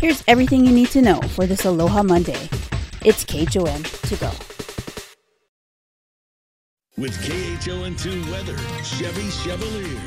Here's everything you need to know for this Aloha Monday. It's KHON to go. With KHON2 weather, Chevy Chevalier.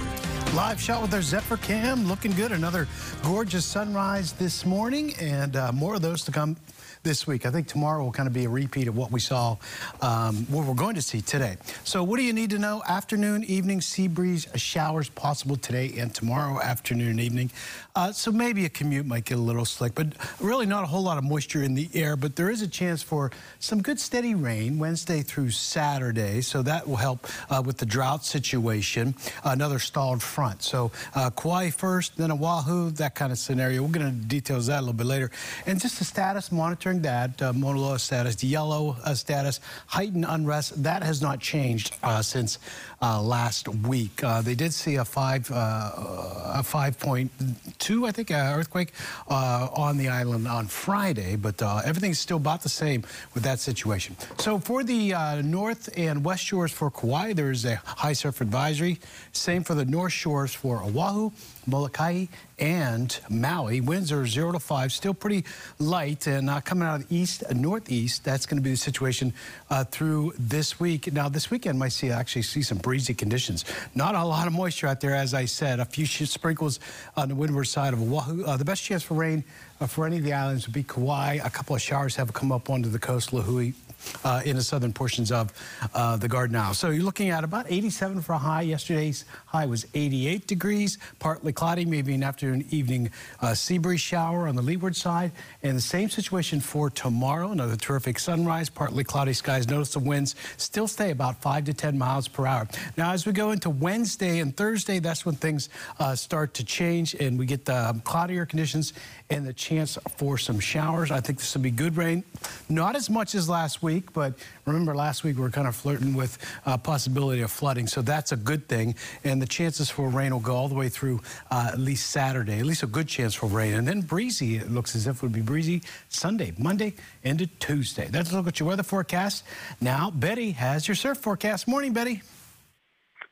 Live shot with our Zephyr Cam, looking good. Another gorgeous sunrise this morning, and uh, more of those to come this week. I think tomorrow will kind of be a repeat of what we saw, um, what we're going to see today. So what do you need to know? Afternoon, evening, sea breeze, showers possible today and tomorrow afternoon evening. Uh, so maybe a commute might get a little slick, but really not a whole lot of moisture in the air. But there is a chance for some good steady rain Wednesday through Saturday. So that will help uh, with the drought situation. Another stalled front. So uh, Kauai first, then Oahu, that kind of scenario. We'll get into details that a little bit later. And just the status monitoring that, uh, status, yellow uh, status, heightened unrest, that has not changed uh, since uh, last week. Uh, they did see a five, a 5.2, I think, earthquake on the island on Friday, but everything's still about the same with that situation. So for the north and west shores for Kauai, there is a high surf advisory. Same for the north shores for Oahu. Molokai and Maui. Winds are 0 to 5, still pretty light and uh, coming out of the east and northeast. That's going to be the situation uh, through this week. Now, this weekend might see actually see some breezy conditions. Not a lot of moisture out there, as I said. A few sprinkles on the windward side of Oahu. Uh, the best chance for rain uh, for any of the islands would be Kauai. A couple of showers have come up onto the coast, Lihue, uh, in the southern portions of uh, the Garden Isle. So you're looking at about 87 for a high. Yesterday's high was 88 degrees, partly cloudy, maybe an afternoon evening uh, sea breeze shower on the leeward side. And the same situation for tomorrow, another terrific sunrise, partly cloudy skies. Notice the winds still stay about 5 to 10 miles per hour. Now, as we go into Wednesday and Thursday, that's when things uh, start to change and we get the um, cloudier conditions and the chance for some showers. I think this will be good rain. Not as much as last week week, but remember last week we were kind of flirting with uh, possibility of flooding, so that's a good thing. And the chances for rain will go all the way through uh, at least Saturday, at least a good chance for rain. And then breezy, it looks as if it would be breezy Sunday, Monday, into Tuesday. That's a look at your weather forecast. Now, Betty has your surf forecast. Morning, Betty.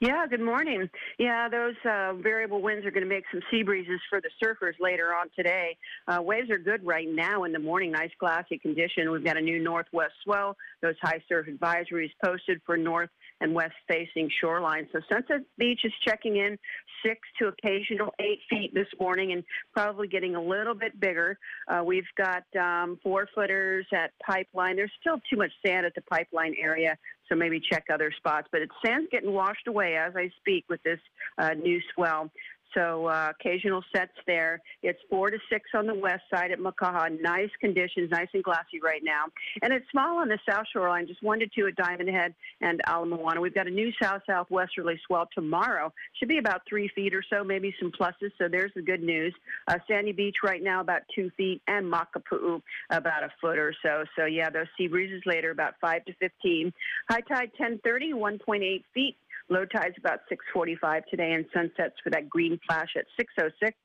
Yeah, good morning. Yeah, those uh, variable winds are going to make some sea breezes for the surfers later on today. Uh, waves are good right now in the morning, nice glassy condition. We've got a new northwest swell. Those high surf advisories posted for north and west facing shoreline. So Sunset Beach is checking in six to occasional eight feet this morning and probably getting a little bit bigger. Uh, we've got um, four footers at Pipeline. There's still too much sand at the Pipeline area, so maybe check other spots. But it's sand's getting washed away as I speak with this uh, new swell. So uh, occasional sets there. It's four to six on the west side at Makaha. Nice conditions, nice and glassy right now. And it's small on the south shoreline, just one to two at Diamond Head and Ala Moana. We've got a new south southwesterly swell tomorrow. Should be about three feet or so, maybe some pluses. So there's the good news. Uh, Sandy Beach right now about two feet, and Makapu'u about a foot or so. So yeah, those sea breezes later about five to fifteen. High tide 10:30, 1.8 feet. Low tide's about 6:45 today, and sunsets for that green flash at 6:06.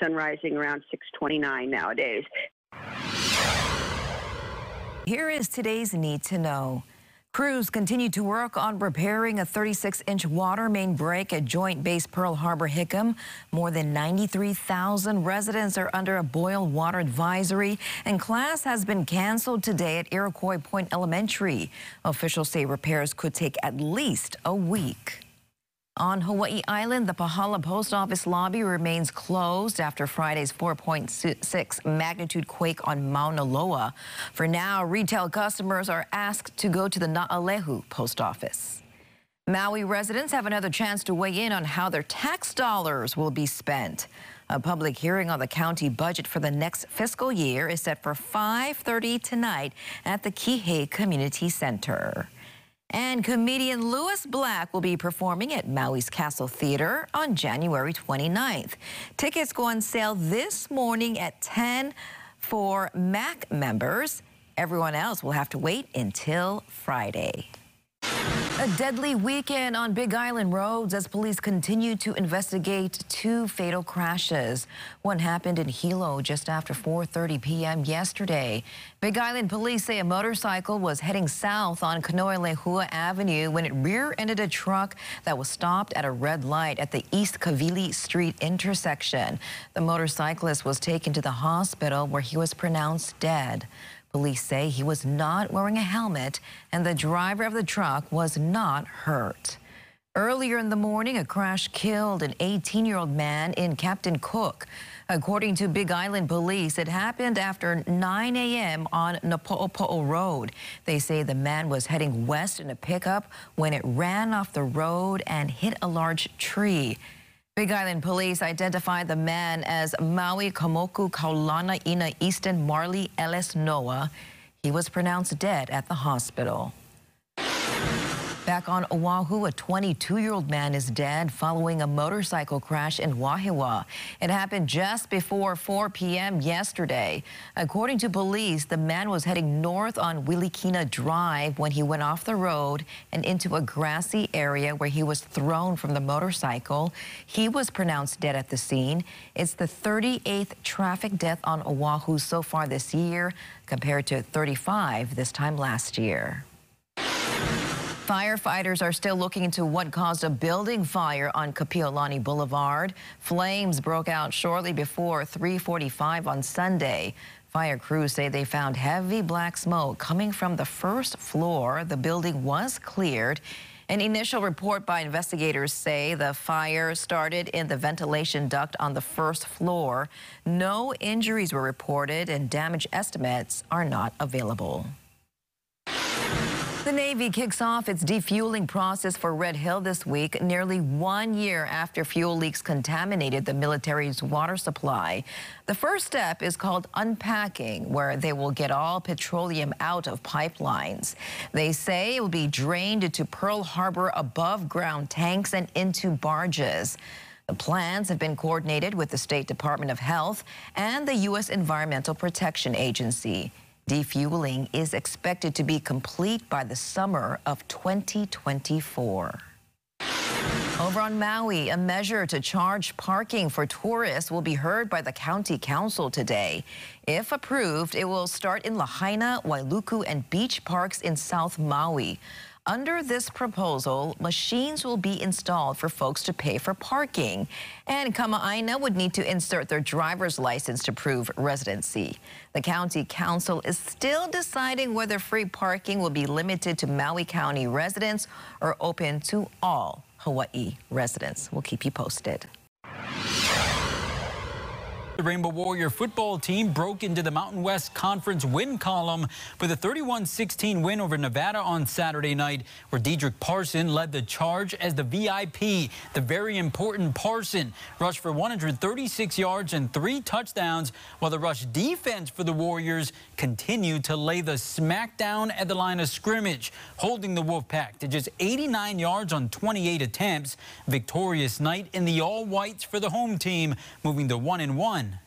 Sun rising around 6:29 nowadays. Here is today's need to know. Crews continue to work on repairing a 36-inch water main break at Joint Base Pearl Harbor Hickam. More than 93,000 residents are under a boil water advisory, and class has been canceled today at Iroquois Point Elementary. Officials say repairs could take at least a week. On Hawaii Island, the Pahala Post Office lobby remains closed after Friday's 4.6 magnitude quake on Mauna Loa. For now, retail customers are asked to go to the Na'alehu Post Office. Maui residents have another chance to weigh in on how their tax dollars will be spent. A public hearing on the county budget for the next fiscal year is set for 5.30 tonight at the Kihei Community Center. And comedian Lewis Black will be performing at Maui's Castle Theater on January 29th. Tickets go on sale this morning at 10 for MAC members. Everyone else will have to wait until Friday. A deadly weekend on Big Island roads as police continue to investigate two fatal crashes. One happened in Hilo just after 4.30 p.m. yesterday. Big Island police say a motorcycle was heading south on Kanoelehua Avenue when it rear-ended a truck that was stopped at a red light at the East Kawili Street intersection. The motorcyclist was taken to the hospital where he was pronounced dead. Police say he was not wearing a helmet and the driver of the truck was not hurt. Earlier in the morning, a crash killed an 18-year-old man in Captain Cook. According to Big Island police, it happened after 9 a.m. on Napo'opo'o Road. They say the man was heading west in a pickup when it ran off the road and hit a large tree. Big Island police identified the man as Maui Kamoku Kaulana Ina Easton Marley Ellis Noah. He was pronounced dead at the hospital. Back on Oahu, a 22-year-old man is dead following a motorcycle crash in Wahiawa. It happened just before 4 p.m. yesterday. According to police, the man was heading north on Wilikina Drive when he went off the road and into a grassy area where he was thrown from the motorcycle. He was pronounced dead at the scene. It's the 38th traffic death on Oahu so far this year, compared to 35 this time last year. Firefighters are still looking into what caused a building fire on Kapiolani Boulevard. Flames broke out shortly before 345 on Sunday. Fire crews say they found heavy black smoke coming from the first floor. The building was cleared. An initial report by investigators say the fire started in the ventilation duct on the first floor. No injuries were reported and damage estimates are not available. The Navy kicks off its defueling process for Red Hill this week, nearly one year after fuel leaks contaminated the military's water supply. The first step is called unpacking, where they will get all petroleum out of pipelines. They say it will be drained into Pearl Harbor above ground tanks and into barges. The plans have been coordinated with the State Department of Health and the U.S. Environmental Protection Agency. Defueling is expected to be complete by the summer of 2024. Over on Maui, a measure to charge parking for tourists will be heard by the county council today. If approved, it will start in Lahaina, Wailuku, and beach parks in South Maui. Under this proposal, machines will be installed for folks to pay for parking. And Kama'aina would need to insert their driver's license to prove residency. The county council is still deciding whether free parking will be limited to Maui County residents or open to all Hawaii residents. We'll keep you posted. The Rainbow Warrior football team broke into the Mountain West Conference win column with a 31-16 win over Nevada on Saturday night, where Dedrick Parson led the charge as the VIP. The very important Parson rushed for 136 yards and three touchdowns, while the rush defense for the Warriors continued to lay the smackdown at the line of scrimmage, holding the Wolfpack to just 89 yards on 28 attempts. Victorious night in the all-whites for the home team, moving to 1 and 1